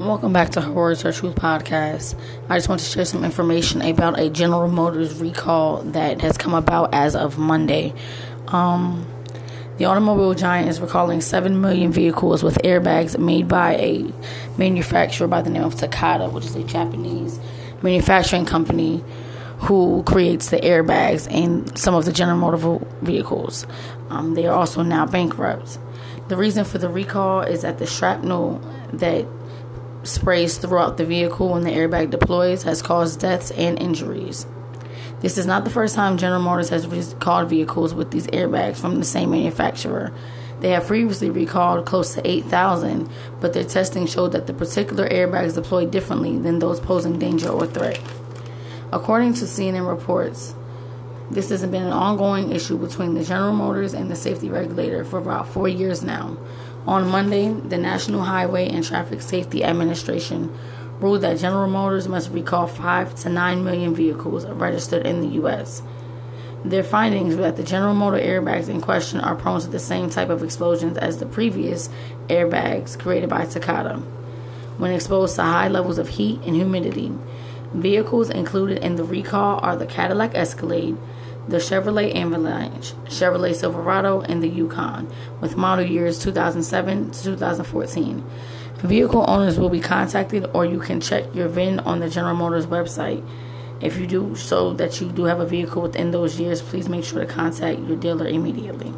Welcome back to Her Words, Her Truth podcast. I just want to share some information about a General Motors recall that has come about as of Monday. Um, the automobile giant is recalling 7 million vehicles with airbags made by a manufacturer by the name of Takata, which is a Japanese manufacturing company who creates the airbags in some of the General Motors vehicles. Um, they are also now bankrupt. The reason for the recall is that the shrapnel that sprays throughout the vehicle when the airbag deploys has caused deaths and injuries. This is not the first time General Motors has recalled vehicles with these airbags from the same manufacturer. They have previously recalled close to 8,000, but their testing showed that the particular airbags deployed differently than those posing danger or threat. According to CNN reports, this has been an ongoing issue between the General Motors and the safety regulator for about four years now. On Monday, the National Highway and Traffic Safety Administration ruled that General Motors must recall 5 to 9 million vehicles registered in the U.S. Their findings were that the General Motor airbags in question are prone to the same type of explosions as the previous airbags created by Takata when exposed to high levels of heat and humidity. Vehicles included in the recall are the Cadillac Escalade, the Chevrolet Avalanche, Chevrolet Silverado, and the Yukon, with model years 2007 to 2014. Vehicle owners will be contacted, or you can check your VIN on the General Motors website. If you do so that you do have a vehicle within those years, please make sure to contact your dealer immediately.